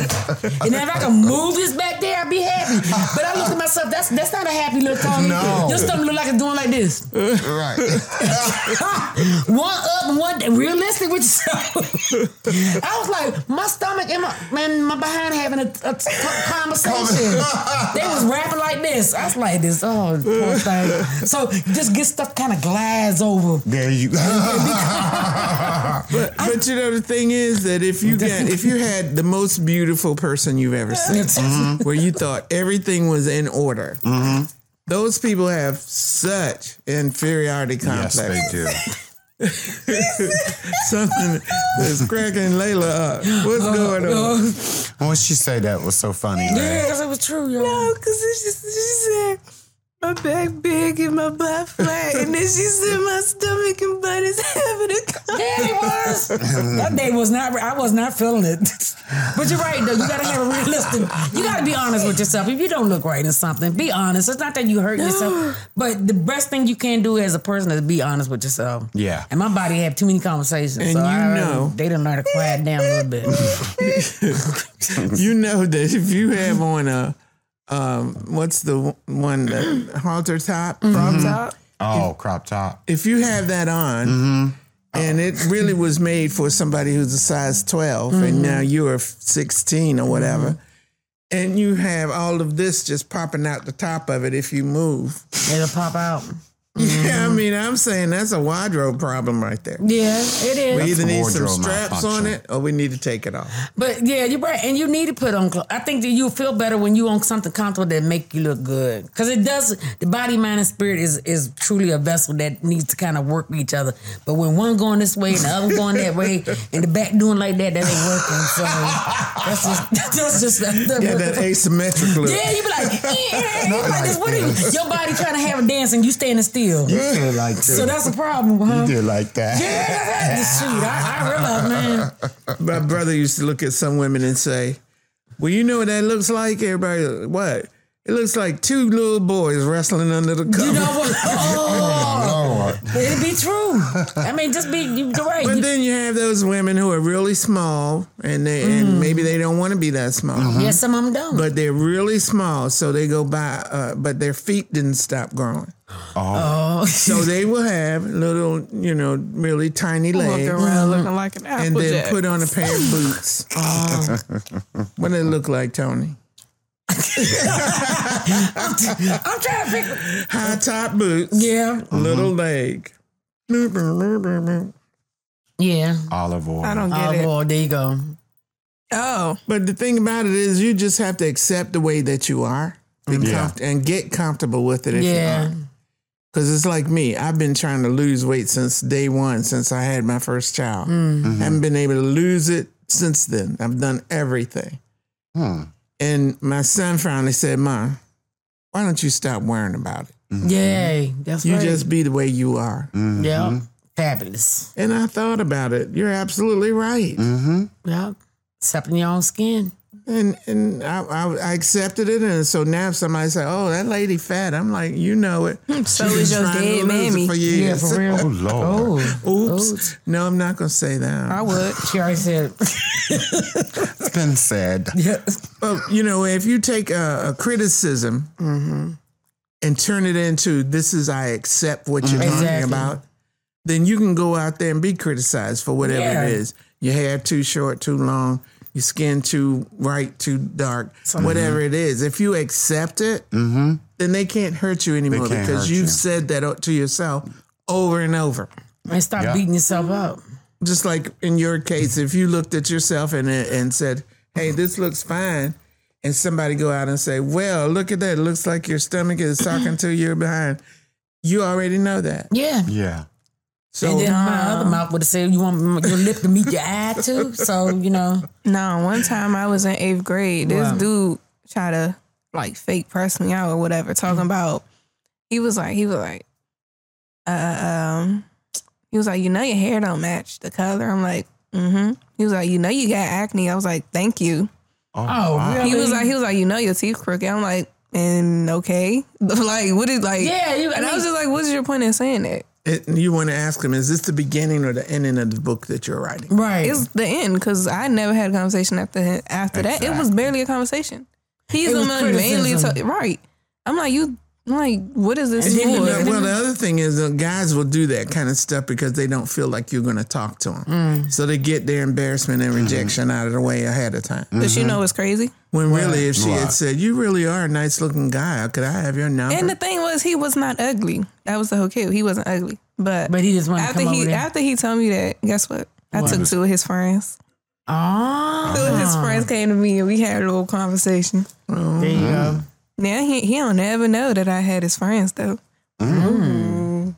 And if I can move this back there, I'd be happy. But I look at myself, that's that's not a happy look, Tony. No. Your stomach look like it's doing like this. Right. one up one down. Realistic with yourself. I was like, my stomach and my man, my behind having a, a t- conversation. they was rapping like this. I was like this. Oh, poor thing. So just get stuff kind of glides over. there you go. But, but you know the thing is that if you got if you had the most beautiful person you've ever seen, mm-hmm. where you thought everything was in order, mm-hmm. those people have such inferiority complex. Yes, complex. they do. Something that's cracking Layla up. What's oh, going on? What she say that was so funny? Yeah, because it was true, yo. No, because she, she said my back big and my butt flat, and then she said my stomach and butt is having a con- Yeah, it was. that day was not. I was not feeling it. But you're right, though. You gotta have a realistic. You gotta be honest with yourself. If you don't look right in something, be honest. It's not that you hurt yourself, but the best thing you can do as a person is be honest with yourself. Yeah. And my body had too many conversations, And so you I, uh, know- they didn't learn to quiet down a little bit. You know that if you have on a um, what's the one the halter top? Mm-hmm. Crop top. Oh, crop top. If you have that on, and it really was made for somebody who's a size 12, and now you're 16 or whatever, and you have all of this just popping out the top of it if you move. It'll pop out. Yeah, I mm-hmm. mean, I'm saying that's a wardrobe problem right there. Yeah, it is. We either need some straps on it or we need to take it off. But yeah, you're right, and you need to put on clothes. I think that you feel better when you on something comfortable that make you look good, because it does. The body, mind, and spirit is is truly a vessel that needs to kind of work with each other. But when one going this way and the other going that way, and the back doing like that, that ain't working. So that's just that's just that, Yeah, that asymmetric look. Yeah, you be like, yeah, you like this. What are you? Your body trying to have a dance and you standing still. You feel like So that's a problem, huh? you did like that. Yeah, that's right. Shoot, I, I realize, man. My brother used to look at some women and say, Well, you know what that looks like? Everybody, what? It looks like two little boys wrestling under the cover. You know what? Oh, Lord. it'd be true. I mean, just be you- you're right. But You- then you have those women who are really small and they Mm. and maybe they don't want to be that small. Yes, some of them don't. But they're really small, so they go by uh, but their feet didn't stop growing. oh, So they will have little, you know, really tiny Walking legs. around looking like an And then applejack. put on a pair of boots. what did it look like, Tony? I'm trying to pick. High top boots. Yeah, Little leg. yeah. Olive Oyl. I don't get it. boy, there you go. Oh, But the thing about it is, you just have to accept the way that you are and, Yeah. comf- and get comfortable with it if Yeah. you are. Because it's like me. I've been trying to lose weight since day one, since I had my first child. Haven't been able to lose it since then. I've done everything. Hmm. And my son finally said, Ma, why don't you stop worrying about it? Yay, that's You right. just be the way you are. yeah, fabulous. And I thought about it. You're absolutely right. Mm-hmm. Yeah, accepting your own skin. And and I, I, I accepted it. And so now if somebody say, oh, that lady fat, I'm like, you know it. Hmm, so She's is your trying to dead lose it mammy. For Yeah, years. for real. Oh Lord. Oh, Oops. No, I'm not going to say that. I would. she already said. It's been said. yeah. Well, you know, if you take a, a criticism mm-hmm. and turn it into this is I accept what you're talking Exactly. about, then you can go out there and be criticized for whatever Yeah. it is. Your hair too short, too long, your skin too bright, too dark, mm-hmm. whatever it is. If you accept it, mm-hmm. then they can't hurt you anymore can't because hurt you've you. said that to yourself over and over. And stop Yeah. beating yourself up. just like in your case, if you looked at yourself and and said, "Hey, this looks fine," and somebody go out and say, "Well, look at that. It looks like your stomach is talking to your behind," you already know that. Yeah. Yeah. So and then my other mouth would have said, "You want your lip to meet your eye too?" So you know, No, one time I was in eighth grade. This Wow. dude tried to like fake press me out or whatever, talking about. He was like, he was like, uh, um, he was like, you know, your hair don't match the color. I'm like, mm-hmm. He was like, you know, you got acne. I was like, thank you. Oh, Oh, wow. really? He was like, he was like, you know, your teeth crooked. I'm like, and okay, like, what is like? Yeah, you- I and I mean- was just like, what's your point in saying that? It, you want to ask him, is this the beginning or the ending of the book that you're writing? right. It's the end because I never had a conversation after after that. It was barely a conversation. He's It the one mainly criticism. ta- right. I'm like you. I'm like, what is this And then you for? know- Well, the other thing is, uh, guys will do that kind of stuff because they don't feel like you're going to talk to them. Mm. So they get their embarrassment and rejection out of the way ahead of time. But you know, it's crazy. When really, if she had said, "You really are a nice looking guy. Could I have your number?" And the thing was, he was not ugly. That was the whole kid. He wasn't ugly. But, but he just wanted to after come he over after he told me that, guess what? I took two of his friends. oh, Two of his friends came to me and we had a little conversation. Oh. there you go. Now he he don't ever know that I had his friends though. Mm.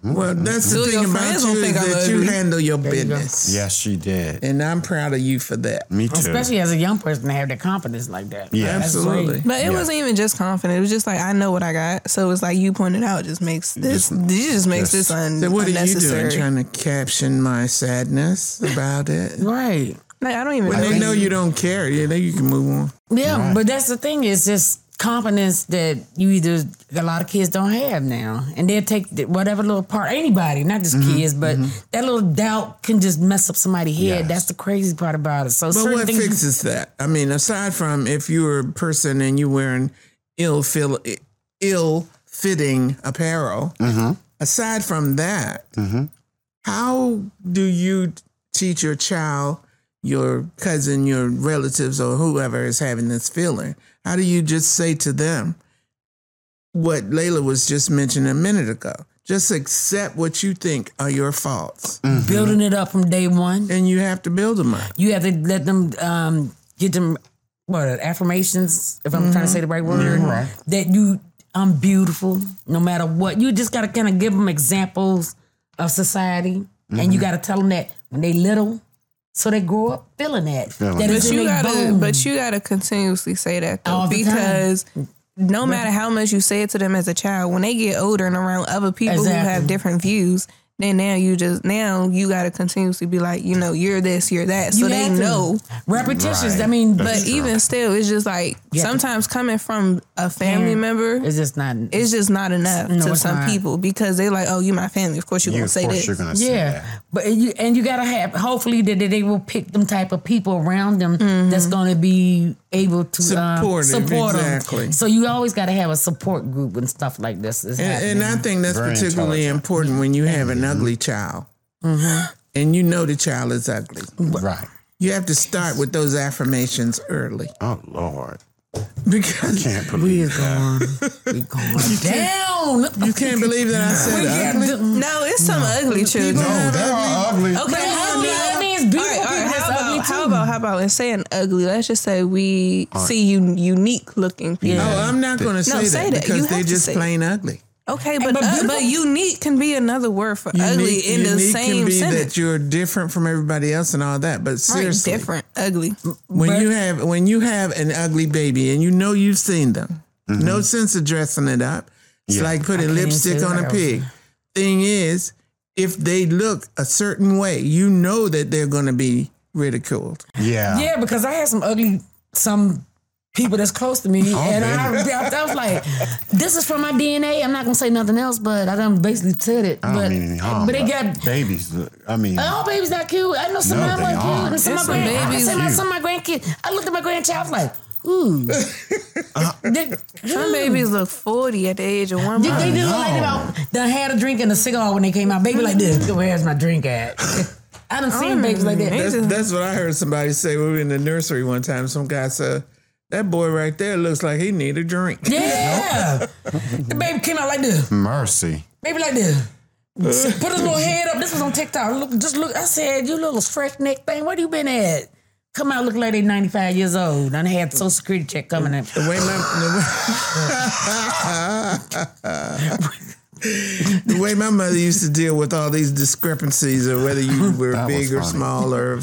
Mm-hmm. Well, mm-hmm. that's the thing your about friends you is think that you handle your you go. business. Yes, she did. And I'm proud of you for that. Me too. Especially as a young person to have the confidence like that. Yeah. That's Absolutely. great. But it Yeah. wasn't even just confident. It was just like I know what I got. So it's like you pointed out just makes this this just makes just- this un- So what are you unnecessary. doing? Trying to caption my sadness about it? Right. like, I don't even When they know you don't care, yeah, then you can move on. Yeah, but that's the thing. It's just confidence that you either a lot of kids don't have now, and they'll take whatever little part. Anybody, not just Mm-hmm, kids, but mm-hmm. that little doubt can just mess up somebody's head. Yes. That's the crazy part about it. So But what things. fixes that? I mean, aside from if you're a person and you're wearing ill feel, ill fitting apparel, mm-hmm. aside from that, mm-hmm. how do you teach your child, your cousin, your relatives, or whoever is having this feeling? How do you just say to them what Layla was just mentioning a minute ago? Just accept what you think are your faults, mm-hmm. building it up from day one. and you have to build them up. You have to let them um, get them what affirmations. If I'm trying to say the right word, mm-hmm. right. that you I'm beautiful no matter what. You just got to kind of give them examples of society, and you mm-hmm. got to tell them that when they little, so they grow up feeling that. that But you gotta, bones. but you gotta continuously say that though, All because no matter how much you say it to them as a child, when they get older and around other people who have different views, then now you just now you gotta continuously be like, you know, you're this, you're that, so You they know. repetitious. Right. I mean, But true. even still, it's just like Yeah. sometimes coming from a family Parent, member, it's just not. it's just not enough No, to some not. people because they're like, oh, you my family, of course you're You, gonna say course, this. you're gonna say Yeah, that. but you and you gotta have hopefully that they will pick them type of people around them mm-hmm. that's gonna be able to um, Supportive, support exactly. them. So you always gotta have a support group and stuff like this. is And, and I think that's Very particularly important when you have an ugly child. And you know the child is ugly. Right. You have to start with those affirmations early. Oh Lord. Because Can't we believe is going, we going down. you can't believe that I said ugly. No, it's some ugly children. No, they're ugly. Okay, But how ugly, about- that means beautiful All right, all right, people how that's ugly about, how too. about how about instead of ugly? Let's just say we see you unique looking people. Oh, I'm not going to say, say that that. Because they're just say it. plain ugly. Okay, but but uh, but unique can be another word for ugly in the same can be sentence. that you're different from everybody else and all that. But Right, seriously, different, ugly. when But- you have when you have an ugly baby and you know you've seen them, Mm-hmm. no sense of dressing it up. It's Yeah. like putting lipstick on a pig. Thing is, if they look a certain way, you know that they're going to be ridiculed. Yeah. Yeah, because I had some ugly some people that's close to me, Oh, and I, I, was like, "This is from my DNA." I'm not gonna say nothing else, but I done basically said it. I don't but mean any harm. but they got. babies. I mean, Oh, babies not cute. I know some No, of them are aren't. cute. And some of There's my some grand- I babies say my, cute. some of my grandkids. I looked at my grandchild. I was like, ooh. they, Some babies look forty at the age of one They, they didn't like about done had a drink and a cigar when they came out. Baby like this. Where's my drink at? I done seen oh, babies like that. That's, that's what I heard somebody say. We were in the nursery one time. Some guy said, "That boy right there looks like he need a drink." Yeah. the baby came out like this. mercy. Baby like this. Put his little head up. This was on TikTok. Look, just look. I said, "You little fresh neck thing. Where you been at?" Come out looking like they 95 years old. Done had social security check coming in. The way my the way, my mother used to deal with all these discrepancies of whether you were That big or small or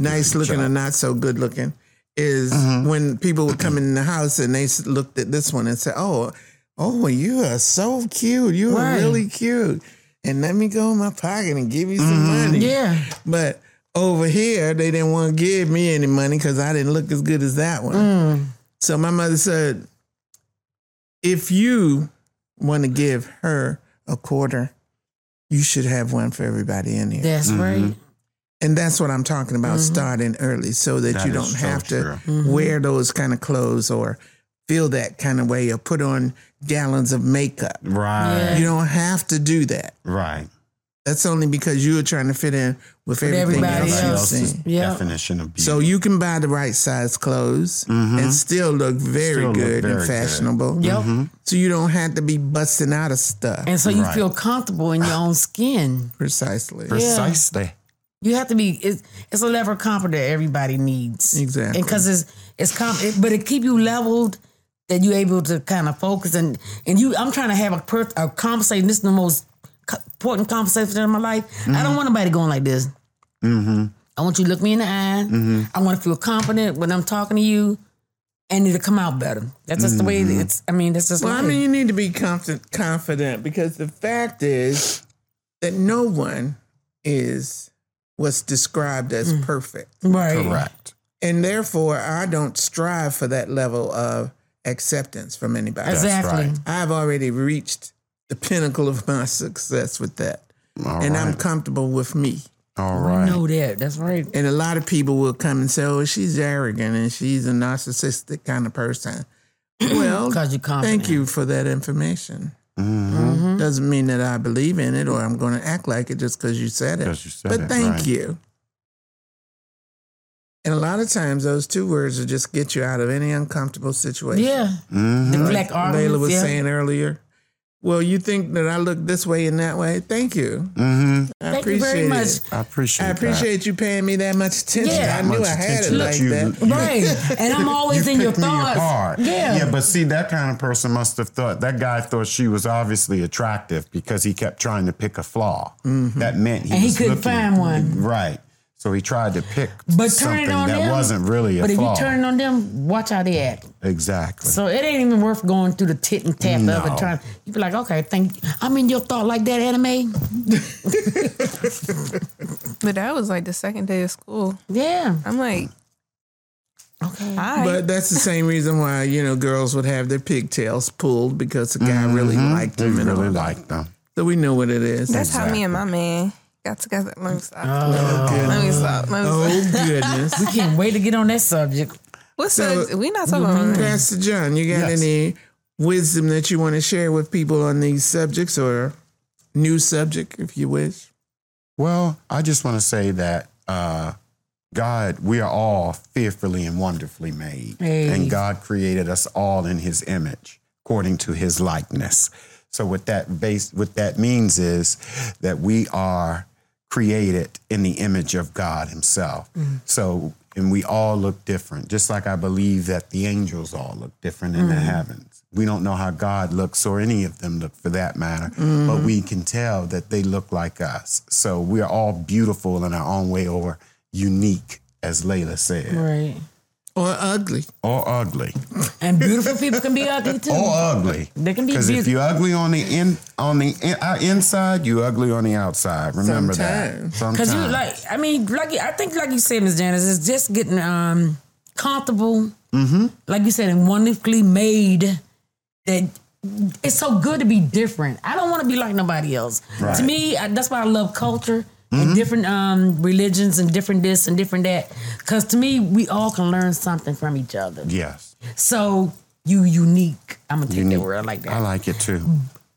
nice looking or not so good looking is when people would come in the house and they looked at this one and said, "Oh, oh, you are so cute. You are Right. really cute." And let me go in my pocket and give you some money. Yeah. But over here, they didn't want to give me any money because I didn't look as good as that one. So my mother said, if you want to give her a quarter, you should have one for everybody in here. That's mm-hmm. right. And that's what I'm talking about, mm-hmm. starting early so that, That you don't so have to true. Mm-hmm. wear those kind of clothes or feel that kind of way or put on gallons of makeup. Right. You don't have to do that. Right. That's only because you are trying to fit in with, everything everybody else else. else's seen. Yeah. definition of beauty. So you can buy the right size clothes mm-hmm. and still look very Still look good very and good. fashionable. Yep. Mm-hmm. So you don't have to be busting out of stuff. And so you Right. feel comfortable in your own skin. Precisely. precisely. You have to be. It's, it's a level of comfort that everybody needs. Exactly. And because it's it's comp, it, but it keep you leveled. that you're able to kind of focus and and you. I'm trying to have a, per, a conversation. This is the most co- important conversation in my life. I don't mm-hmm. want nobody going like this. Mm-hmm. I want you to look me in the eye. Mm-hmm. I want to feel confident when I'm talking to you, and it'll come out better. That's just the way mm-hmm. it's. I mean, that's just. Well, I mean, you need to be confident, confident because the fact is that no one is what's described as mm. perfect. right. Correct. And therefore, I don't strive for that level of acceptance from anybody. Exactly. right. I've already reached the pinnacle of my success with that. All and I'm comfortable with me. All I know that. That's right. And a lot of people will come and say, oh, she's arrogant and she's a narcissistic kind of person. Well, you're thank you for that information. Mm-hmm. Doesn't mean that I believe in it or I'm going to act like it just because you said it. you said but it, thank right. you. And a lot of times, those two words will just get you out of any uncomfortable situation. Yeah. Mhm. Deflect Layla arguments. was yeah. saying earlier. Well, you think that I look this way and that way? Thank you. Mhm. I Thank you appreciate very much. it. I appreciate. I appreciate you paying me that much attention. Yeah. I knew I had it attention like that you- Right. And I'm always you in your picked me thoughts. apart. Yeah. Yeah, but see, that kind of person must have thought that guy thought she was obviously attractive because he kept trying to pick a flaw. That meant he And he couldn't looking- find one. Right. So he tried to pick But turn something it on that them. wasn't really a thing. But if flaw. you turn it on them, watch how they act. exactly. So it ain't even worth going through the tit and tap of No. it. Trying, you be like, okay, thank you. I mean, your thought like that, anime? But that was like the second day of school. Yeah. I'm like, Okay. hi. But that's the same reason why you know girls would have their pigtails pulled because the guy really mm-hmm. liked he them. and really liked them. So we know what it is. That's how me and my man got together. Let me stop. Oh, Let me stop. Let me stop. Oh goodness. we can't wait to get on that subject. What's So- that? We not talking about. Pastor John, you got Yes. any wisdom that you want to share with people on these subjects or new subject, if you wish? Well, I just want to say that uh, God, we are all fearfully and wonderfully made. Hey. And God created us all in his image, according to his likeness. So what that base what that means is that we are created in the image of God himself. Mm-hmm. So and we all look different, just like I believe that the angels all look different in the mm-hmm. heavens. We don't know how God looks or any of them look for that matter, but mm-hmm. we can tell that they look like us. So we are all beautiful in our own way or unique, as Layla said, Right. Or ugly? or ugly. And beautiful people can be ugly too. or ugly. They can be Because if you're ugly on the in on the in, uh, inside, you're ugly on the outside. Remember Sometimes. that. Sometimes. Because you like, I mean, like I think, like you said, Ms. Janice, it's just getting um comfortable. Mm-hmm. Like you said, and wonderfully made. That it's so good to be different. I don't want to be like nobody else. Right. To me, I, that's why I love culture and different um religions and different this and different that. Because to me, we all can learn something from each other. yes, So you unique. I'm gonna take Unique. that word I like that. I like it too.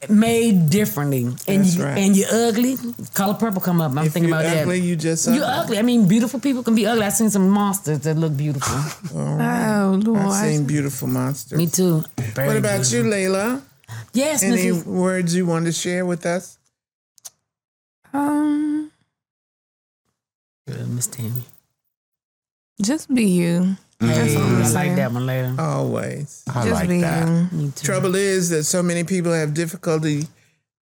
Made differently, and That's you right. and you're ugly. Color purple come up. I'm If thinking about ugly, that. you just You're ugly. I mean, beautiful people can be ugly. I've seen some monsters that look beautiful. Oh Lord. I've seen beautiful monsters. Me too. Very What about beautiful. you, Layla? Yes, Any Mrs. words you want to share with us? Um, Good, Miss Tammy. just be you. Hey, all I'm like that one later. Always. I just like be that. you. Me too. Trouble is that so many people have difficulty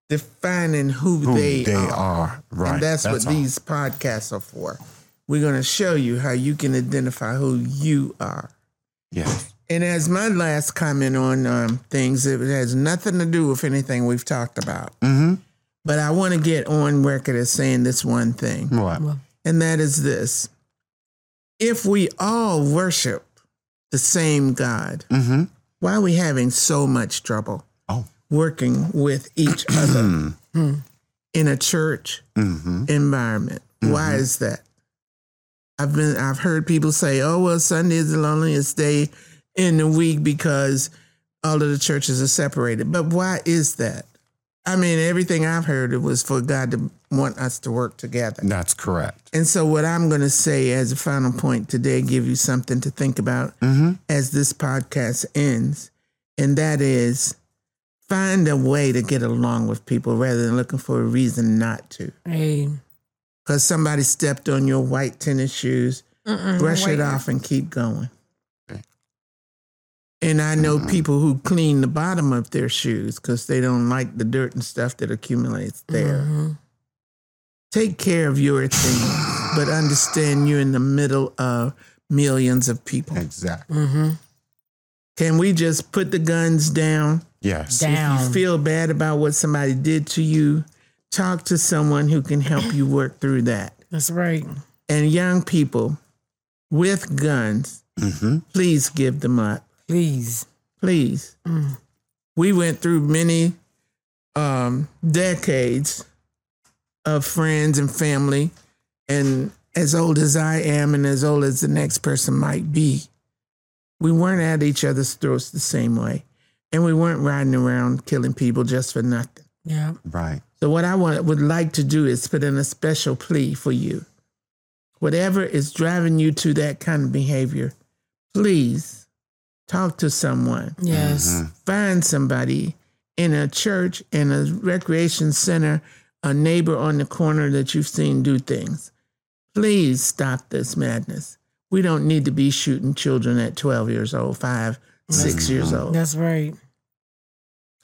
defining who, Who they, they, are. are. Right. And that's, what all. these podcasts are for. We're going to show you how you can identify who you are. Yes. And as my last comment on um, things, it has nothing to do with anything we've talked about. Mm-hmm. But I want to get on record as saying this one thing, What? And that is this. If we all worship the same God, Mm-hmm. why are we having so much trouble Oh. working with each other in a church Mm-hmm. environment? Why is that? I've been I've heard people say, "Oh well, Sunday is the loneliest day in the week because all of the churches are separated." But why is that? I mean, everything I've heard it was for God to want us to work together. That's correct. And so, what I'm going to say as a final point today, give you something to think about Mm-hmm. as this podcast ends, and that is find a way to get along with people rather than looking for a reason not to. Hey, Because somebody stepped on your white tennis shoes, brush it off and keep going. And I know people who clean the bottom of their shoes because they don't like the dirt and stuff that accumulates there. Take care of your thing, but understand you're in the middle of millions of people. Exactly. Can we just put the guns down? Yes. Down. You feel bad about what somebody did to you? Talk to someone who can help you work through that. That's right. And young people with guns, hmm please give them up. Please. Please. We went through many um, decades of friends and family, and as old as I am, and as old as the next person might be, we weren't at each other's throats the same way, and we weren't riding around killing people just for nothing. Yeah. Right. So what I want, would like to do is put in a special plea for you. Whatever is driving you to that kind of behavior, please talk to someone. Yes. Mm-hmm. Find somebody in a church, in a recreation center, a neighbor on the corner that you've seen do things. Please stop this madness. We don't need to be shooting children at 12 years old, five, six mm-hmm. years old. That's right.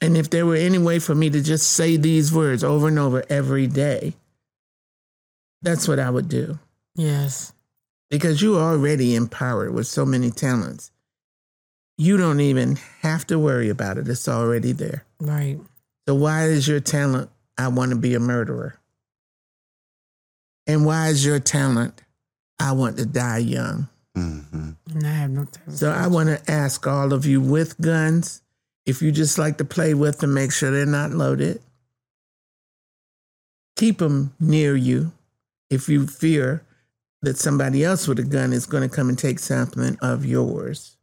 And if there were any way for me to just say these words over and over every day, that's what I would do. Yes. Because you're already empowered with so many talents. You don't even have to worry about it, it's already there. Right. So, why is your talent, I want to be a murderer? And why is your talent, I want to die young? hmm And I have no time. So, I want to ask all of you with guns if you just like to play with them, make sure they're not loaded. Keep them near you if you fear that somebody else with a gun is going to come and take something of yours.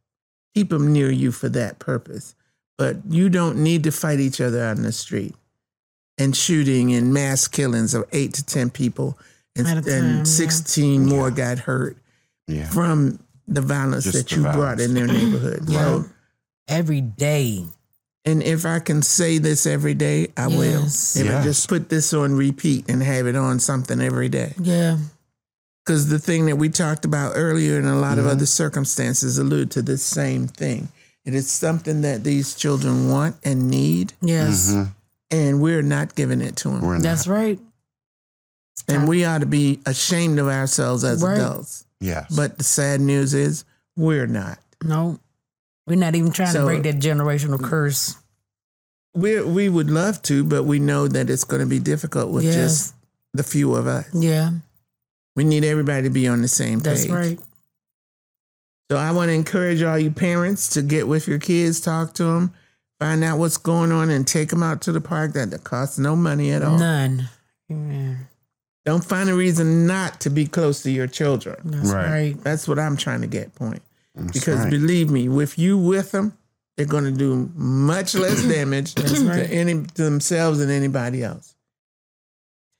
Keep them near you for that purpose. But you don't need to fight each other out in the street and shooting and mass killings of eight to 10 people and, At time, and yeah. 16 more got hurt Yeah. from the violence Just that the you brought in their neighborhood. Yeah. So, Every day. and if I can say this every day, I will. Yes. If I just put this on repeat and have it on something every day. Yeah. Because the thing that we talked about earlier and a lot Mm-hmm. of other circumstances allude to the same thing. It is something that these children want and need, Yes. Mhm. and we're not giving it to them. We're not. That's right. and we ought to be ashamed of ourselves as Right. adults. Yes. But the sad news is we're not. No. We're not even trying So- to break that generational curse. We we would love to, but we know that it's going to be difficult with Yes. just the few of us. Yeah. We need everybody to be on the same page. That's right. So I want to encourage all you parents to get with your kids, talk to them, find out what's going on, and take them out to the park. That costs no money at all. None. Amen. Don't find a reason not to be close to your children. That's Right. right. That's what I'm trying to get point. That's Because right. believe me, with you with them, they're going to do much less damage to any to themselves and anybody else.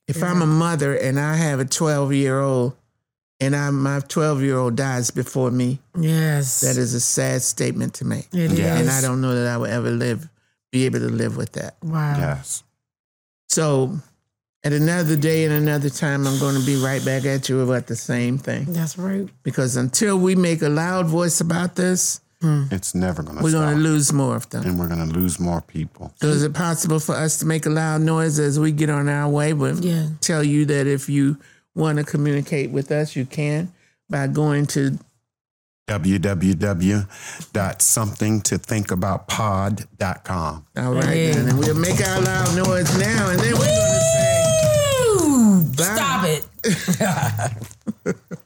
If I'm a mother and I have a 12 year old, and I, my 12 year old dies before me, Yes. that is a sad statement to make. It is. Yeah. and I don't know that I will ever live, be able to live with that. Wow. yes. So, at another day and another time, I'm going to be right back at you about the same thing. That's right. Because until we make a loud voice about this, Mm. It's never going to we're going to lose more of them. and we're going to lose more people. So, is it possible for us to make a loud noise as we get on our way? But Yeah. tell you that if you want to communicate with us, you can by going to www.somethingtothinkaboutpod.com. all right, Hey. then, and we'll make our loud noise now, and then we're going to say. Bye. stop it.